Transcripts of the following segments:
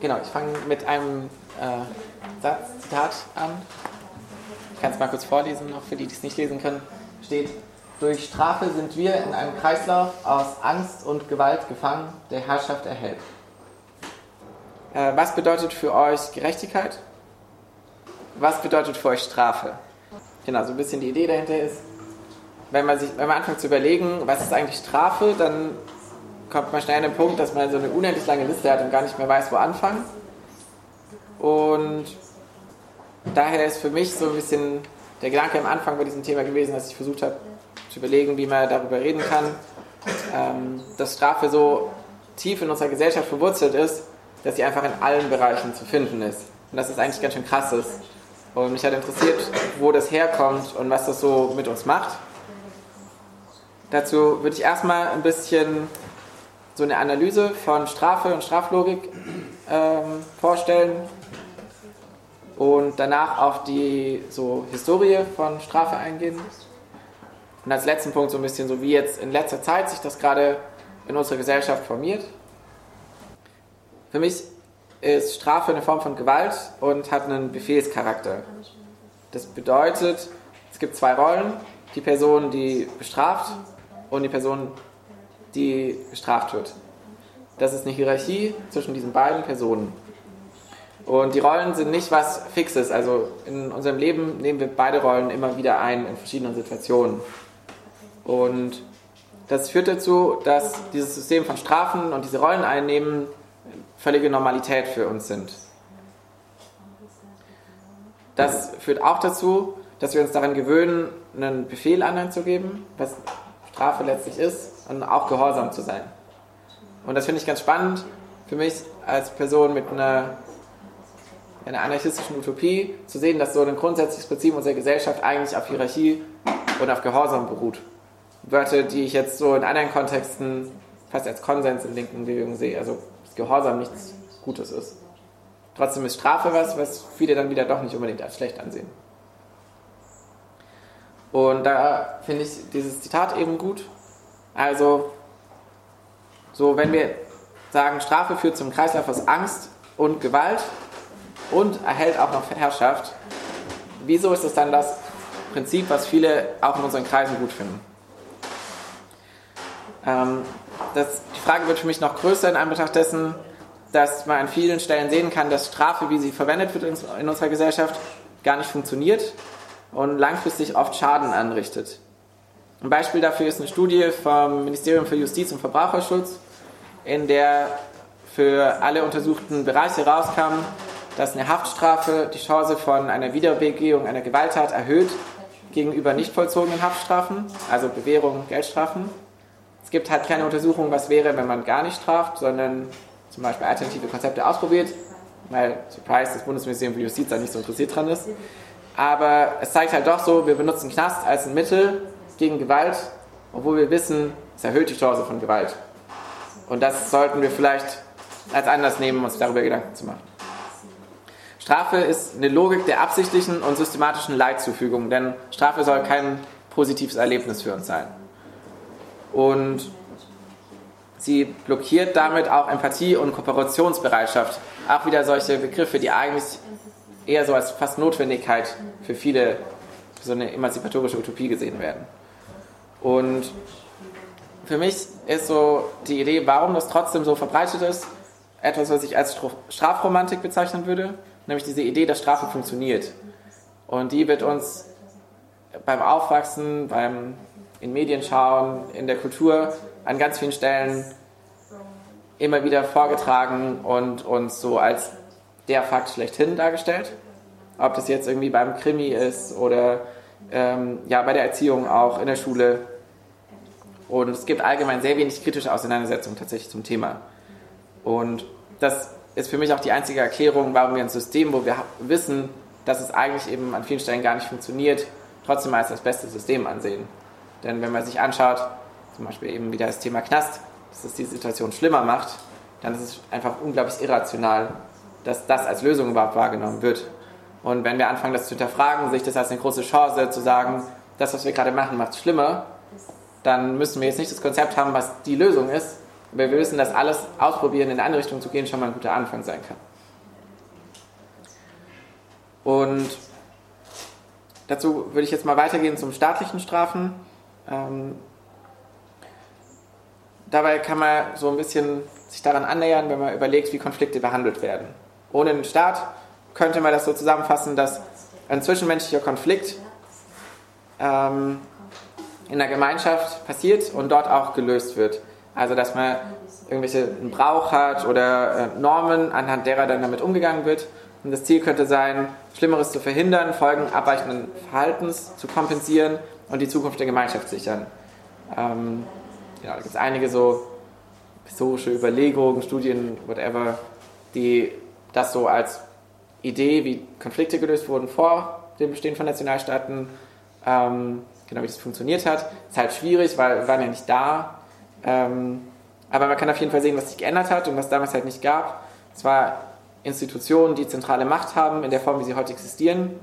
Genau, ich fange mit einem äh, Satz, Zitat an. Ich kann es mal kurz vorlesen, auch für die, die es nicht lesen können. Steht, durch Strafe sind wir in einem Kreislauf aus Angst und Gewalt gefangen, der Herrschaft erhält. Äh, was bedeutet für euch Gerechtigkeit? Was bedeutet für euch Strafe? Genau, so ein bisschen die Idee dahinter ist, wenn man, sich, wenn man anfängt zu überlegen, was ist eigentlich Strafe, dann kommt man schnell an den Punkt, dass man so eine unendlich lange Liste hat und gar nicht mehr weiß, wo anfangen. Und daher ist für mich so ein bisschen der Gedanke am Anfang bei diesem Thema gewesen, dass ich versucht habe zu überlegen, wie man darüber reden kann, ähm, dass Strafe so tief in unserer Gesellschaft verwurzelt ist, dass sie einfach in allen Bereichen zu finden ist. Und dass es eigentlich ganz schön krass ist. Und mich hat interessiert, wo das herkommt und was das so mit uns macht. Dazu würde ich erstmal ein bisschen so eine Analyse von Strafe und Straflogik ähm, vorstellen und danach auf die so Historie von Strafe eingehen. Und als letzten Punkt so ein bisschen so, wie jetzt in letzter Zeit sich das gerade in unserer Gesellschaft formiert. Für mich ist Strafe eine Form von Gewalt und hat einen Befehlscharakter. Das bedeutet, es gibt zwei Rollen, die Person, die bestraft und die Person, die bestraft wird. Das ist eine Hierarchie zwischen diesen beiden Personen. Und die Rollen sind nicht was Fixes. Also in unserem Leben nehmen wir beide Rollen immer wieder ein in verschiedenen Situationen. Und das führt dazu, dass dieses System von Strafen und diese Rollen einnehmen völlige Normalität für uns sind. Das führt auch dazu, dass wir uns daran gewöhnen, einen Befehl anderen zu geben, was Strafe letztlich ist, und auch gehorsam zu sein. Und das finde ich ganz spannend für mich als Person mit einer, einer anarchistischen Utopie, zu sehen, dass so ein grundsätzliches Prinzip unserer Gesellschaft eigentlich auf Hierarchie und auf Gehorsam beruht. Wörter, die ich jetzt so in anderen Kontexten fast als Konsens in linken Bewegungen sehe. Also dass Gehorsam nichts Gutes ist. Trotzdem ist Strafe was, was viele dann wieder doch nicht unbedingt als schlecht ansehen. Und da finde ich dieses Zitat eben gut. Also, so wenn wir sagen, Strafe führt zum Kreislauf aus Angst und Gewalt und erhält auch noch Herrschaft, wieso ist das dann das Prinzip, was viele auch in unseren Kreisen gut finden? Ähm, das, die Frage wird für mich noch größer in Anbetracht dessen, dass man an vielen Stellen sehen kann, dass Strafe, wie sie verwendet wird in, in unserer Gesellschaft, gar nicht funktioniert und langfristig oft Schaden anrichtet. Ein Beispiel dafür ist eine Studie vom Ministerium für Justiz und Verbraucherschutz, in der für alle untersuchten Bereiche rauskam, dass eine Haftstrafe die Chance von einer Wiederbegehung einer Gewalttat erhöht gegenüber nicht vollzogenen Haftstrafen, also Bewährung, Geldstrafen. Es gibt halt keine Untersuchung, was wäre, wenn man gar nicht straft, sondern zum Beispiel alternative Konzepte ausprobiert, weil, surprise, das Bundesministerium für Justiz da nicht so interessiert dran ist. Aber es zeigt halt doch so, wir benutzen Knast als ein Mittel gegen Gewalt, obwohl wir wissen, es erhöht die Chance von Gewalt. Und das sollten wir vielleicht als Anlass nehmen, uns darüber Gedanken zu machen. Strafe ist eine Logik der absichtlichen und systematischen Leidzufügung, denn Strafe soll kein positives Erlebnis für uns sein. Und sie blockiert damit auch Empathie und Kooperationsbereitschaft. Auch wieder solche Begriffe, die eigentlich eher so als fast Notwendigkeit für viele so eine emanzipatorische Utopie gesehen werden. Und für mich ist so die Idee, warum das trotzdem so verbreitet ist, etwas, was ich als Strafromantik bezeichnen würde, nämlich diese Idee, dass Strafe funktioniert. Und die wird uns beim Aufwachsen, beim in Medien schauen, in der Kultur an ganz vielen Stellen immer wieder vorgetragen und uns so als der Fakt schlechthin dargestellt. Ob das jetzt irgendwie beim Krimi ist oder ähm, ja, bei der Erziehung auch, in der Schule. Und es gibt allgemein sehr wenig kritische Auseinandersetzung tatsächlich zum Thema. Und das ist für mich auch die einzige Erklärung, warum wir ein System, wo wir wissen, dass es eigentlich eben an vielen Stellen gar nicht funktioniert, trotzdem als das beste System ansehen. Denn wenn man sich anschaut, zum Beispiel eben wieder das Thema Knast, dass es die Situation schlimmer macht, dann ist es einfach unglaublich irrational, dass das als Lösung überhaupt wahrgenommen wird. Und wenn wir anfangen, das zu hinterfragen, sich das als eine große Chance zu sagen, das, was wir gerade machen, macht es schlimmer, dann müssen wir jetzt nicht das Konzept haben, was die Lösung ist, aber wir wissen, dass alles ausprobieren, in eine Richtung zu gehen, schon mal ein guter Anfang sein kann. Und dazu würde ich jetzt mal weitergehen zum staatlichen Strafen. Ähm, dabei kann man so ein bisschen sich daran annähern, wenn man überlegt, wie Konflikte behandelt werden. Ohne den Staat könnte man das so zusammenfassen, dass ein zwischenmenschlicher Konflikt ähm, in der Gemeinschaft passiert und dort auch gelöst wird. Also dass man irgendwelche Brauch hat oder äh, Normen, anhand derer dann damit umgegangen wird. Und das Ziel könnte sein, Schlimmeres zu verhindern, Folgen abweichenden Verhaltens zu kompensieren und die Zukunft der Gemeinschaft sichern. Ähm, ja, da gibt es einige so historische Überlegungen, Studien, whatever, die das so als Idee, wie Konflikte gelöst wurden vor dem Bestehen von Nationalstaaten, ähm, genau wie das funktioniert hat. Ist halt schwierig, weil wir waren ja nicht da. Ähm, aber man kann auf jeden Fall sehen, was sich geändert hat und was damals halt nicht gab. Es war Institutionen, die zentrale Macht haben, in der Form, wie sie heute existieren.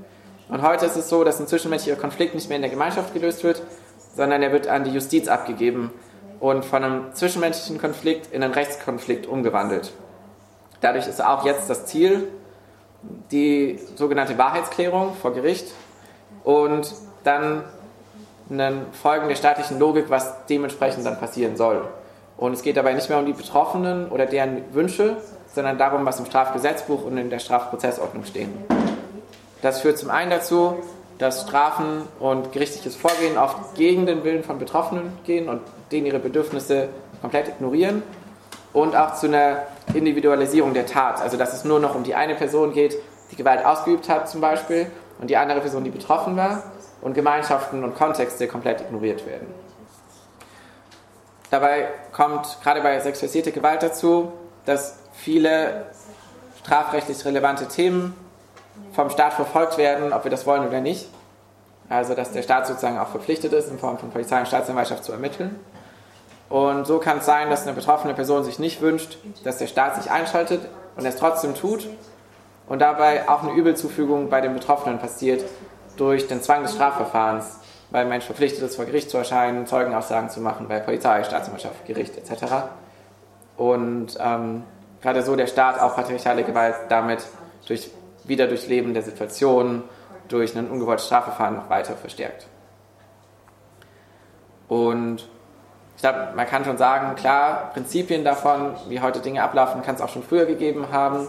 Und heute ist es so, dass ein zwischenmenschlicher Konflikt nicht mehr in der Gemeinschaft gelöst wird, sondern er wird an die Justiz abgegeben und von einem zwischenmenschlichen Konflikt in einen Rechtskonflikt umgewandelt. Dadurch ist auch jetzt das Ziel die sogenannte Wahrheitsklärung vor Gericht und dann eine Folgen der staatlichen Logik, was dementsprechend dann passieren soll. Und es geht dabei nicht mehr um die Betroffenen oder deren Wünsche, sondern darum, was im Strafgesetzbuch und in der Strafprozessordnung stehen. Das führt zum einen dazu, dass Strafen und gerichtliches Vorgehen oft gegen den Willen von Betroffenen gehen und denen ihre Bedürfnisse komplett ignorieren und auch zu einer Individualisierung der Tat, also dass es nur noch um die eine Person geht, die Gewalt ausgeübt hat zum Beispiel und die andere Person, die betroffen war und Gemeinschaften und Kontexte komplett ignoriert werden. Dabei kommt gerade bei sexualisierter Gewalt dazu, dass viele strafrechtlich relevante Themen vom Staat verfolgt werden, ob wir das wollen oder nicht. Also dass der Staat sozusagen auch verpflichtet ist, in Form von Polizei und Staatsanwaltschaft zu ermitteln. Und so kann es sein, dass eine betroffene Person sich nicht wünscht, dass der Staat sich einschaltet und es trotzdem tut und dabei auch eine Übelzufügung bei den Betroffenen passiert durch den Zwang des Strafverfahrens, weil ein Mensch verpflichtet ist, vor Gericht zu erscheinen, Zeugenaussagen zu machen bei Polizei, Staatsanwaltschaft, Gericht etc. Und ähm, gerade so der Staat auch patriarchale Gewalt damit durch wieder durch Leben der Situation, durch ein ungewolltes Strafverfahren noch weiter verstärkt. Und ich glaube, man kann schon sagen, klar, Prinzipien davon, wie heute Dinge ablaufen, kann es auch schon früher gegeben haben.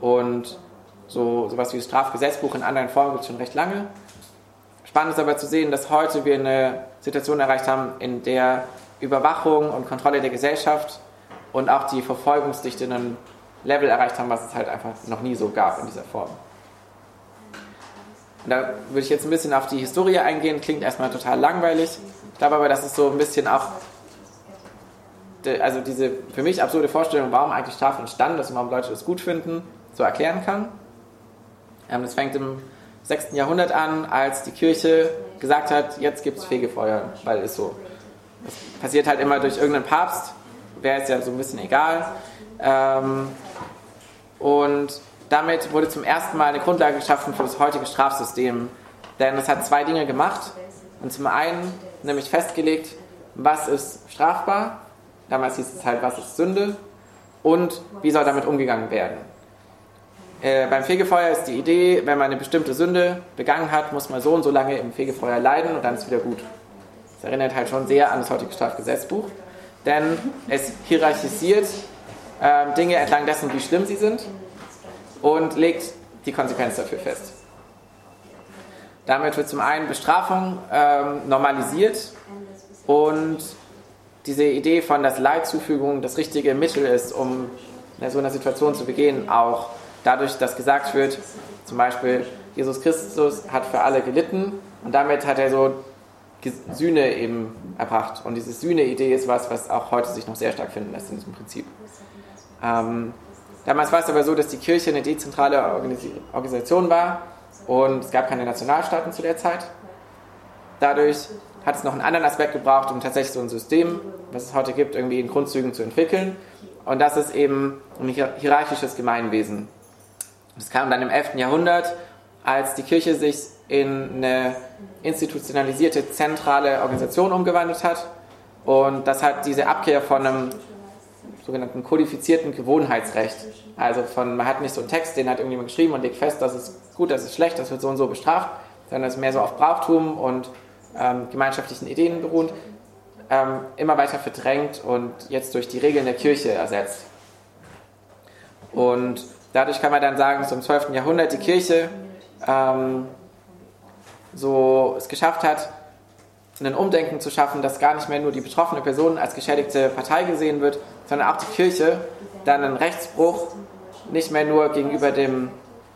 Und so sowas wie das Strafgesetzbuch in anderen Formen gibt es schon recht lange. Spannend ist aber zu sehen, dass heute wir eine Situation erreicht haben, in der Überwachung und Kontrolle der Gesellschaft und auch die Verfolgungsdichte einen Level erreicht haben, was es halt einfach noch nie so gab in dieser Form. Und da würde ich jetzt ein bisschen auf die Historie eingehen, klingt erstmal total langweilig. Ich glaube aber, dass es so ein bisschen auch also diese für mich absurde Vorstellung, warum eigentlich Strafe entstanden ist und warum Leute das gut finden, so erklären kann. Ähm, das fängt im 6. Jahrhundert an, als die Kirche gesagt hat, jetzt gibt es Fegefeuer, weil es so. Das passiert halt immer durch irgendeinen Papst, wäre es ja so ein bisschen egal. Ähm, und damit wurde zum ersten Mal eine Grundlage geschaffen für das heutige Strafsystem. Denn es hat zwei Dinge gemacht. Und zum einen nämlich festgelegt, was ist strafbar Damals hieß es halt, was ist Sünde und wie soll damit umgegangen werden. Äh, beim Fegefeuer ist die Idee, wenn man eine bestimmte Sünde begangen hat, muss man so und so lange im Fegefeuer leiden und dann ist wieder gut. Das erinnert halt schon sehr an das heutige Strafgesetzbuch, denn es hierarchisiert äh, Dinge entlang dessen, wie schlimm sie sind und legt die Konsequenz dafür fest. Damit wird zum einen Bestrafung ähm, normalisiert und diese Idee von, dass Leidzufügung das richtige Mittel ist, um so einer Situation zu begehen, auch dadurch, dass gesagt wird, zum Beispiel, Jesus Christus hat für alle gelitten und damit hat er so Sühne eben erbracht. Und diese Sühne-Idee ist was, was auch heute sich noch sehr stark finden lässt in diesem Prinzip. Ähm, damals war es aber so, dass die Kirche eine dezentrale Organisation war und es gab keine Nationalstaaten zu der Zeit. Dadurch hat es noch einen anderen Aspekt gebraucht, um tatsächlich so ein System, was es heute gibt, irgendwie in Grundzügen zu entwickeln. Und das ist eben ein hierarchisches Gemeinwesen. Das kam dann im 11. Jahrhundert, als die Kirche sich in eine institutionalisierte zentrale Organisation umgewandelt hat. Und das hat diese Abkehr von einem sogenannten kodifizierten Gewohnheitsrecht. Also von, man hat nicht so einen Text, den hat irgendjemand geschrieben und legt fest, das ist gut, das ist schlecht, das wird so und so bestraft, sondern es ist mehr so auf Brauchtum und ähm, gemeinschaftlichen Ideen beruht, ähm, immer weiter verdrängt und jetzt durch die Regeln der Kirche ersetzt. Und dadurch kann man dann sagen, dass im 12. Jahrhundert die Kirche ähm, so es geschafft hat, ein Umdenken zu schaffen, dass gar nicht mehr nur die betroffene Person als geschädigte Partei gesehen wird, sondern auch die Kirche dann einen Rechtsbruch nicht mehr nur gegenüber, dem,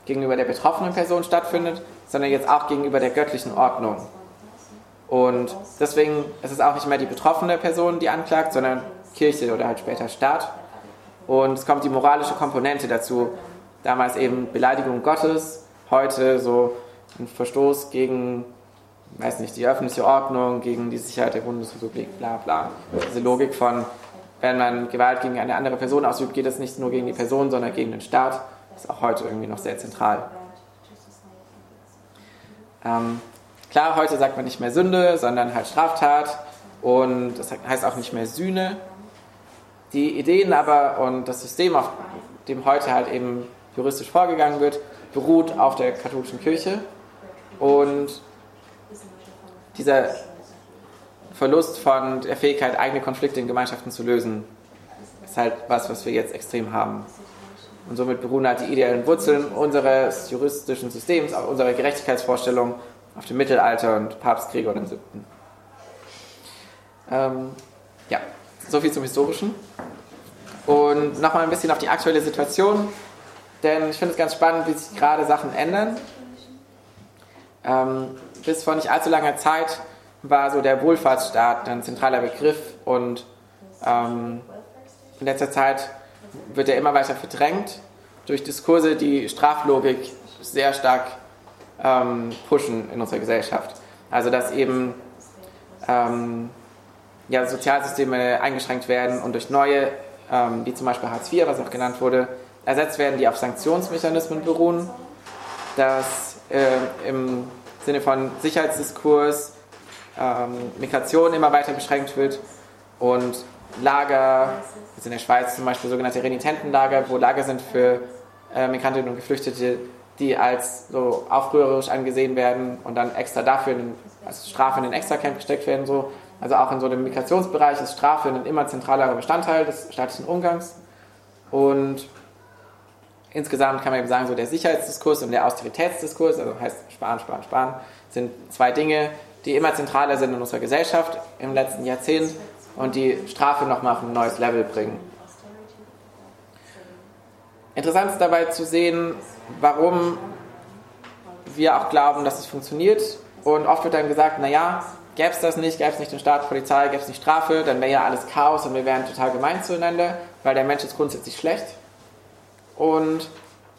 gegenüber der betroffenen Person stattfindet, sondern jetzt auch gegenüber der göttlichen Ordnung. Und deswegen ist es auch nicht mehr die betroffene Person, die anklagt, sondern Kirche oder halt später Staat. Und es kommt die moralische Komponente dazu. Damals eben Beleidigung Gottes, heute so ein Verstoß gegen weiß nicht, die öffentliche Ordnung, gegen die Sicherheit der Bundesrepublik, bla bla. Diese Logik von, wenn man Gewalt gegen eine andere Person ausübt, geht es nicht nur gegen die Person, sondern gegen den Staat, ist auch heute irgendwie noch sehr zentral. Ähm, klar, heute sagt man nicht mehr Sünde, sondern halt Straftat und das heißt auch nicht mehr Sühne. Die Ideen aber und das System, auf dem heute halt eben juristisch vorgegangen wird, beruht auf der katholischen Kirche und dieser Verlust von der Fähigkeit, eigene Konflikte in Gemeinschaften zu lösen, ist halt was, was wir jetzt extrem haben. Und somit beruhen halt die ideellen Wurzeln unseres juristischen Systems, auch unserer Gerechtigkeitsvorstellung auf dem Mittelalter und Papst Gregor VII. Ähm, ja, soviel zum Historischen. Und nochmal ein bisschen auf die aktuelle Situation, denn ich finde es ganz spannend, wie sich gerade Sachen ändern. Ähm, bis vor nicht allzu langer Zeit war so der Wohlfahrtsstaat ein zentraler Begriff und ähm, in letzter Zeit wird er immer weiter verdrängt durch Diskurse, die Straflogik sehr stark ähm, pushen in unserer Gesellschaft. Also dass eben ähm, ja, Sozialsysteme eingeschränkt werden und durch neue, ähm, wie zum Beispiel Hartz IV, was auch genannt wurde, ersetzt werden, die auf Sanktionsmechanismen beruhen, dass äh, im Sinne von Sicherheitsdiskurs, ähm, Migration immer weiter beschränkt wird und Lager, also in der Schweiz zum Beispiel sogenannte Renitentenlager, wo Lager sind für äh, Migrantinnen und Geflüchtete, die als so aufrührerisch angesehen werden und dann extra dafür in, als Strafe in den Extracamp gesteckt werden. So. Also auch in so einem Migrationsbereich ist Strafe ein immer zentralerer Bestandteil des staatlichen Umgangs. Und insgesamt kann man eben sagen, so der Sicherheitsdiskurs und der Austeritätsdiskurs, also heißt Sparen, Sparen, Sparen, sind zwei Dinge, die immer zentraler sind in unserer Gesellschaft im letzten Jahrzehnt und die Strafe nochmal auf ein neues Level bringen. Interessant ist dabei zu sehen, warum wir auch glauben, dass es funktioniert. Und oft wird dann gesagt, naja, gäbe es das nicht, gäbe es nicht den Staat, Polizei, gäbe es nicht Strafe, dann wäre ja alles Chaos und wir wären total gemein zueinander, weil der Mensch ist grundsätzlich schlecht. Und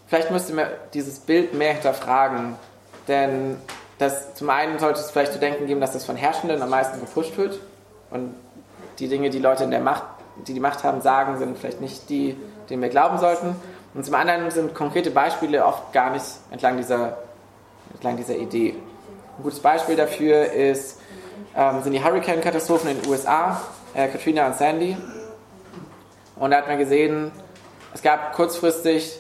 vielleicht müsste man dieses Bild mehr hinterfragen, denn das, zum einen sollte es vielleicht zu denken geben, dass das von Herrschenden am meisten gepusht wird und die Dinge, die Leute in der Macht, die die Macht haben, sagen, sind vielleicht nicht die, denen wir glauben sollten. Und zum anderen sind konkrete Beispiele oft gar nicht entlang dieser, entlang dieser Idee. Ein gutes Beispiel dafür ist, ähm, sind die Hurricane-Katastrophen in den USA, äh, Katrina und Sandy. Und da hat man gesehen, es gab kurzfristig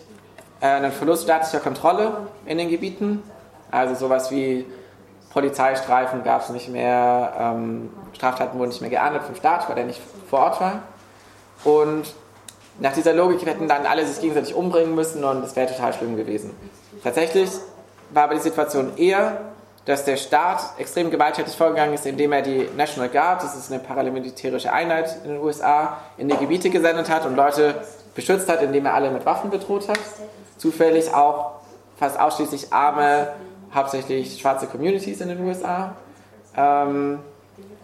äh, einen Verlust staatlicher Kontrolle in den Gebieten. Also sowas wie Polizeistreifen gab es nicht mehr, ähm, Straftaten wurden nicht mehr geahndet vom Staat, weil der nicht vor Ort war. Und nach dieser Logik hätten dann alle sich gegenseitig umbringen müssen und das wäre total schlimm gewesen. Tatsächlich war aber die Situation eher, dass der Staat extrem gewalttätig vorgegangen ist, indem er die National Guard, das ist eine paramilitärische Einheit in den USA, in die Gebiete gesendet hat und Leute beschützt hat, indem er alle mit Waffen bedroht hat. Zufällig auch fast ausschließlich arme, hauptsächlich schwarze Communities in den USA. Ähm,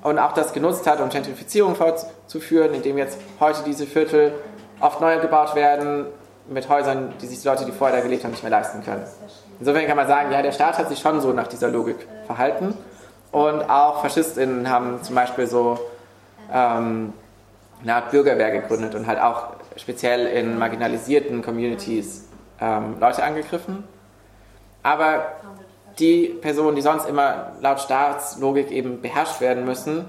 und auch das genutzt hat, um Gentrifizierung fortzuführen, indem jetzt heute diese Viertel oft neu gebaut werden mit Häusern, die sich die Leute, die vorher da gelebt haben, nicht mehr leisten können. Insofern kann man sagen, ja, der Staat hat sich schon so nach dieser Logik verhalten. Und auch FaschistInnen haben zum Beispiel so ähm, eine Art Bürgerwehr gegründet und halt auch speziell in marginalisierten Communities ähm, Leute angegriffen. Aber die Personen, die sonst immer laut Staatslogik eben beherrscht werden müssen,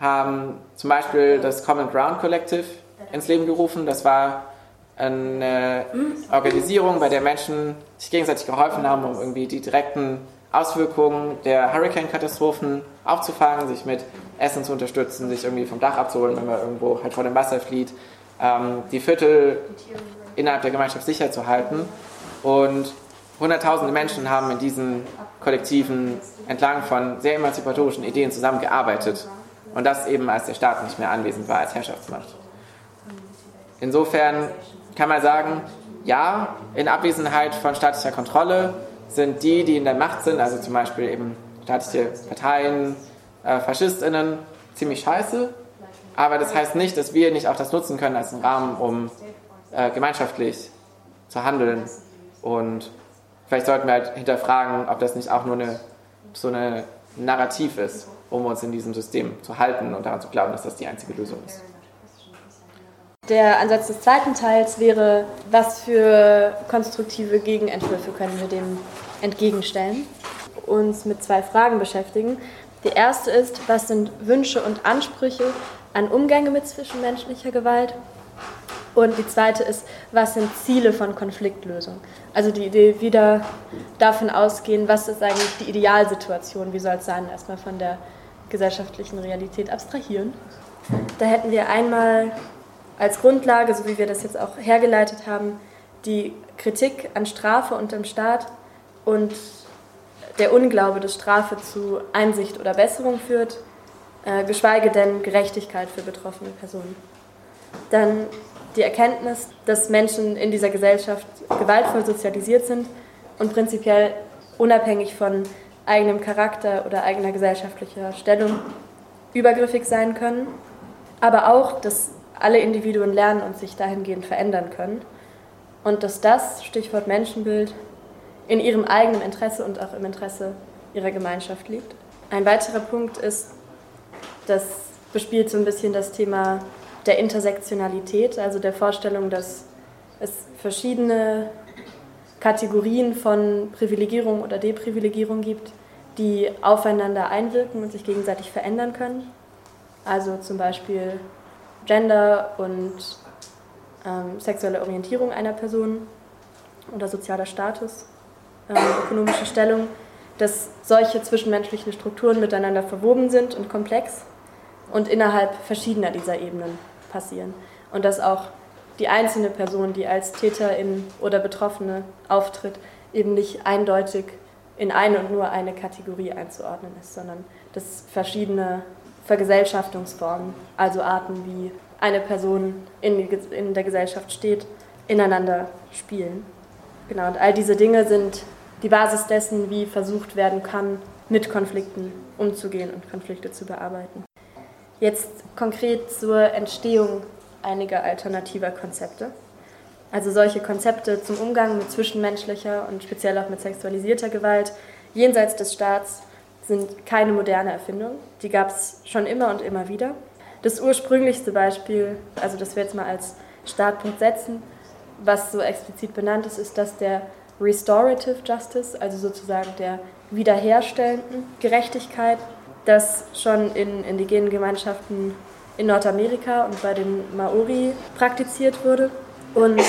haben zum Beispiel das Common Ground Collective ins Leben gerufen. Das war eine Organisierung, bei der Menschen sich gegenseitig geholfen haben, um irgendwie die direkten Auswirkungen der Hurricane-Katastrophen aufzufangen, sich mit Essen zu unterstützen, sich irgendwie vom Dach abzuholen, wenn man irgendwo halt vor dem Wasser flieht, ähm, die Viertel innerhalb der Gemeinschaft sicher zu halten. Und Hunderttausende Menschen haben in diesen Kollektiven entlang von sehr emanzipatorischen Ideen zusammengearbeitet. Und das eben, als der Staat nicht mehr anwesend war als Herrschaftsmacht. Insofern kann man sagen, ja, in Abwesenheit von staatlicher Kontrolle sind die, die in der Macht sind, also zum Beispiel eben staatliche Parteien, äh, FaschistInnen, ziemlich scheiße. Aber das heißt nicht, dass wir nicht auch das nutzen können als einen Rahmen, um äh, gemeinschaftlich zu handeln. Und vielleicht sollten wir halt hinterfragen, ob das nicht auch nur eine, so eine Narrativ ist, um uns in diesem System zu halten und daran zu glauben, dass das die einzige Lösung ist. Der Ansatz des zweiten Teils wäre, was für konstruktive Gegenentwürfe können wir dem entgegenstellen? Uns mit zwei Fragen beschäftigen. Die erste ist, was sind Wünsche und Ansprüche an Umgänge mit zwischenmenschlicher Gewalt? Und die zweite ist, was sind Ziele von Konfliktlösung? Also die Idee wieder davon ausgehen, was ist eigentlich die Idealsituation, wie soll es sein, erstmal von der gesellschaftlichen Realität abstrahieren. Da hätten wir einmal als Grundlage, so wie wir das jetzt auch hergeleitet haben, die Kritik an Strafe und dem Staat und der Unglaube, dass Strafe zu Einsicht oder Besserung führt, äh, geschweige denn Gerechtigkeit für betroffene Personen. Dann die Erkenntnis, dass Menschen in dieser Gesellschaft gewaltvoll sozialisiert sind und prinzipiell unabhängig von eigenem Charakter oder eigener gesellschaftlicher Stellung übergriffig sein können, aber auch, dass alle Individuen lernen und sich dahingehend verändern können. Und dass das, Stichwort Menschenbild, in ihrem eigenen Interesse und auch im Interesse ihrer Gemeinschaft liegt. Ein weiterer Punkt ist, das bespielt so ein bisschen das Thema der Intersektionalität, also der Vorstellung, dass es verschiedene Kategorien von Privilegierung oder Deprivilegierung gibt, die aufeinander einwirken und sich gegenseitig verändern können. Also zum Beispiel Gender und ähm, sexuelle Orientierung einer Person oder sozialer Status, ähm, ökonomische Stellung, dass solche zwischenmenschlichen Strukturen miteinander verwoben sind und komplex und innerhalb verschiedener dieser Ebenen passieren. Und dass auch die einzelne Person, die als Täterin oder Betroffene auftritt, eben nicht eindeutig in eine und nur eine Kategorie einzuordnen ist, sondern dass verschiedene Vergesellschaftungsformen, also Arten, wie eine Person in, in der Gesellschaft steht, ineinander spielen. Genau, und all diese Dinge sind die Basis dessen, wie versucht werden kann, mit Konflikten umzugehen und Konflikte zu bearbeiten. Jetzt konkret zur Entstehung einiger alternativer Konzepte. Also solche Konzepte zum Umgang mit zwischenmenschlicher und speziell auch mit sexualisierter Gewalt jenseits des Staats sind keine moderne Erfindung. Die gab es schon immer und immer wieder. Das ursprünglichste Beispiel, also das wir jetzt mal als Startpunkt setzen, was so explizit benannt ist, ist das der Restorative Justice, also sozusagen der wiederherstellenden Gerechtigkeit, das schon in indigenen Gemeinschaften in Nordamerika und bei den Maori praktiziert wurde und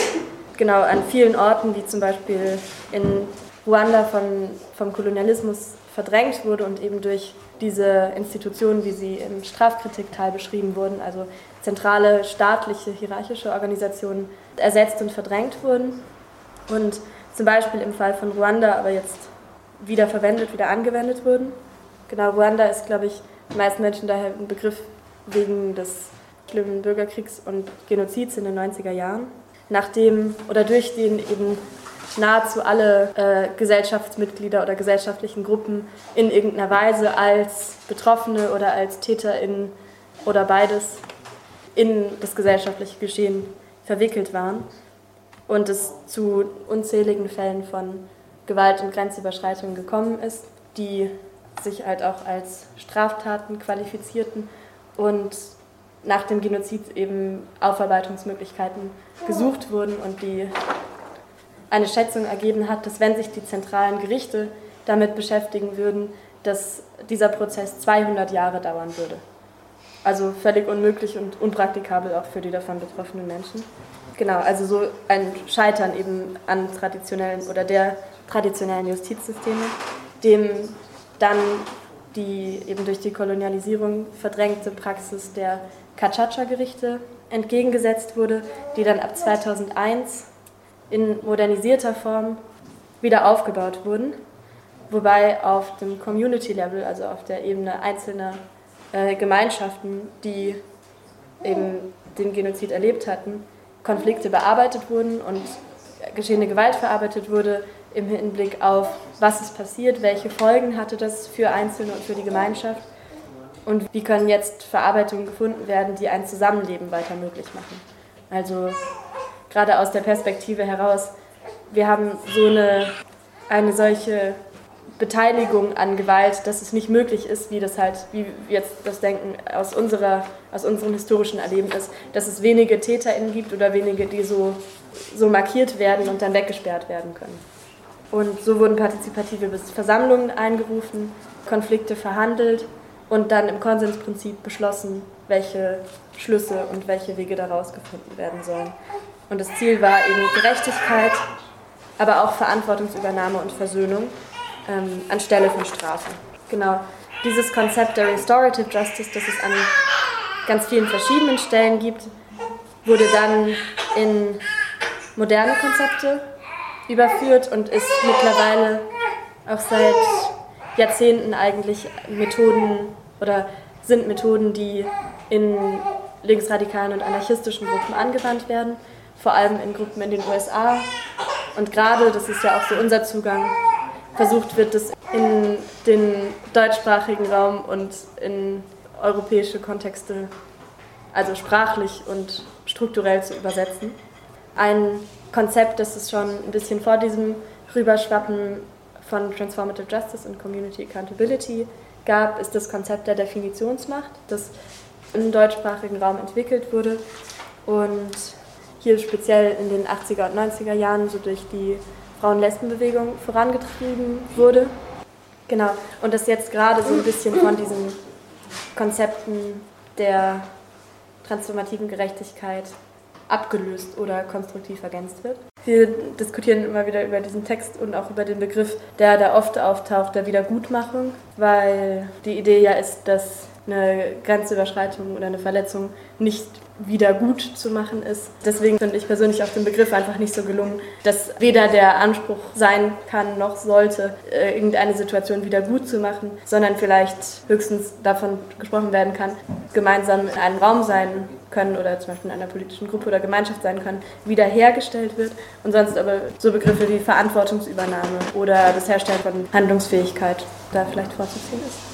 genau an vielen Orten, wie zum Beispiel in Ruanda von, vom Kolonialismus verdrängt wurde und eben durch diese Institutionen, wie sie im Strafkritikteil beschrieben wurden, also zentrale staatliche, hierarchische Organisationen, ersetzt und verdrängt wurden. Und zum Beispiel im Fall von Ruanda aber jetzt wieder verwendet, wieder angewendet wurden. Genau, Ruanda ist, glaube ich, den meisten Menschen daher ein Begriff wegen des schlimmen Bürgerkriegs und Genozids in den 90er Jahren, nachdem oder durch den eben nahezu alle äh, Gesellschaftsmitglieder oder gesellschaftlichen Gruppen in irgendeiner Weise als Betroffene oder als TäterInnen oder beides in das gesellschaftliche Geschehen verwickelt waren und es zu unzähligen Fällen von Gewalt und Grenzüberschreitungen gekommen ist, die sich halt auch als Straftaten qualifizierten und nach dem Genozid eben Aufarbeitungsmöglichkeiten gesucht wurden und die eine Schätzung ergeben hat, dass wenn sich die zentralen Gerichte damit beschäftigen würden, dass dieser Prozess 200 Jahre dauern würde. Also völlig unmöglich und unpraktikabel auch für die davon betroffenen Menschen. Genau, also so ein Scheitern eben an traditionellen oder der traditionellen Justizsysteme, dem dann die eben durch die Kolonialisierung verdrängte Praxis der Cachacha-Gerichte entgegengesetzt wurde, die dann ab 2001 in modernisierter Form wieder aufgebaut wurden, wobei auf dem Community-Level, also auf der Ebene einzelner äh, Gemeinschaften, die eben den Genozid erlebt hatten, Konflikte bearbeitet wurden und geschehene Gewalt verarbeitet wurde im Hinblick auf, was ist passiert, welche Folgen hatte das für Einzelne und für die Gemeinschaft und wie können jetzt Verarbeitungen gefunden werden, die ein Zusammenleben weiter möglich machen. Also gerade aus der Perspektive heraus, wir haben so eine, eine solche Beteiligung an Gewalt, dass es nicht möglich ist, wie das halt, wie jetzt das Denken aus, unserer, aus unserem historischen Erleben ist, dass es wenige TäterInnen gibt oder wenige, die so, so markiert werden und dann weggesperrt werden können. Und so wurden partizipative Versammlungen eingerufen, Konflikte verhandelt und dann im Konsensprinzip beschlossen, welche Schlüsse und welche Wege daraus gefunden werden sollen. Und das Ziel war eben Gerechtigkeit, aber auch Verantwortungsübernahme und Versöhnung ähm, anstelle von Strafe. Genau, dieses Konzept der Restorative Justice, das es an ganz vielen verschiedenen Stellen gibt, wurde dann in moderne Konzepte überführt und ist mittlerweile auch seit Jahrzehnten eigentlich Methoden oder sind Methoden, die in linksradikalen und anarchistischen Gruppen angewandt werden, vor allem in Gruppen in den USA. Und gerade, das ist ja auch so unser Zugang, versucht wird, das in den deutschsprachigen Raum und in europäische Kontexte, also sprachlich und strukturell zu übersetzen. Ein Konzept, das es schon ein bisschen vor diesem Rüberschwappen von Transformative Justice und Community Accountability gab, ist das Konzept der Definitionsmacht, das im deutschsprachigen Raum entwickelt wurde und hier speziell in den 80er und 90er Jahren so durch die Frauen-Lesben-Bewegung vorangetrieben wurde. Genau, und das jetzt gerade so ein bisschen von diesen Konzepten der transformativen Gerechtigkeit abgelöst oder konstruktiv ergänzt wird. Wir diskutieren immer wieder über diesen Text und auch über den Begriff, der da oft auftaucht, der Wiedergutmachung, weil die Idee ja ist, dass eine Grenzüberschreitung oder eine Verletzung nicht wieder gut zu machen ist. Deswegen finde ich persönlich auch den Begriff einfach nicht so gelungen, dass weder der Anspruch sein kann noch sollte, äh, irgendeine Situation wieder gut zu machen, sondern vielleicht höchstens davon gesprochen werden kann, gemeinsam in einem Raum sein können oder zum Beispiel in einer politischen Gruppe oder Gemeinschaft sein können, wiederhergestellt wird und sonst aber so Begriffe wie Verantwortungsübernahme oder das Herstellen von Handlungsfähigkeit da vielleicht vorzuziehen ist.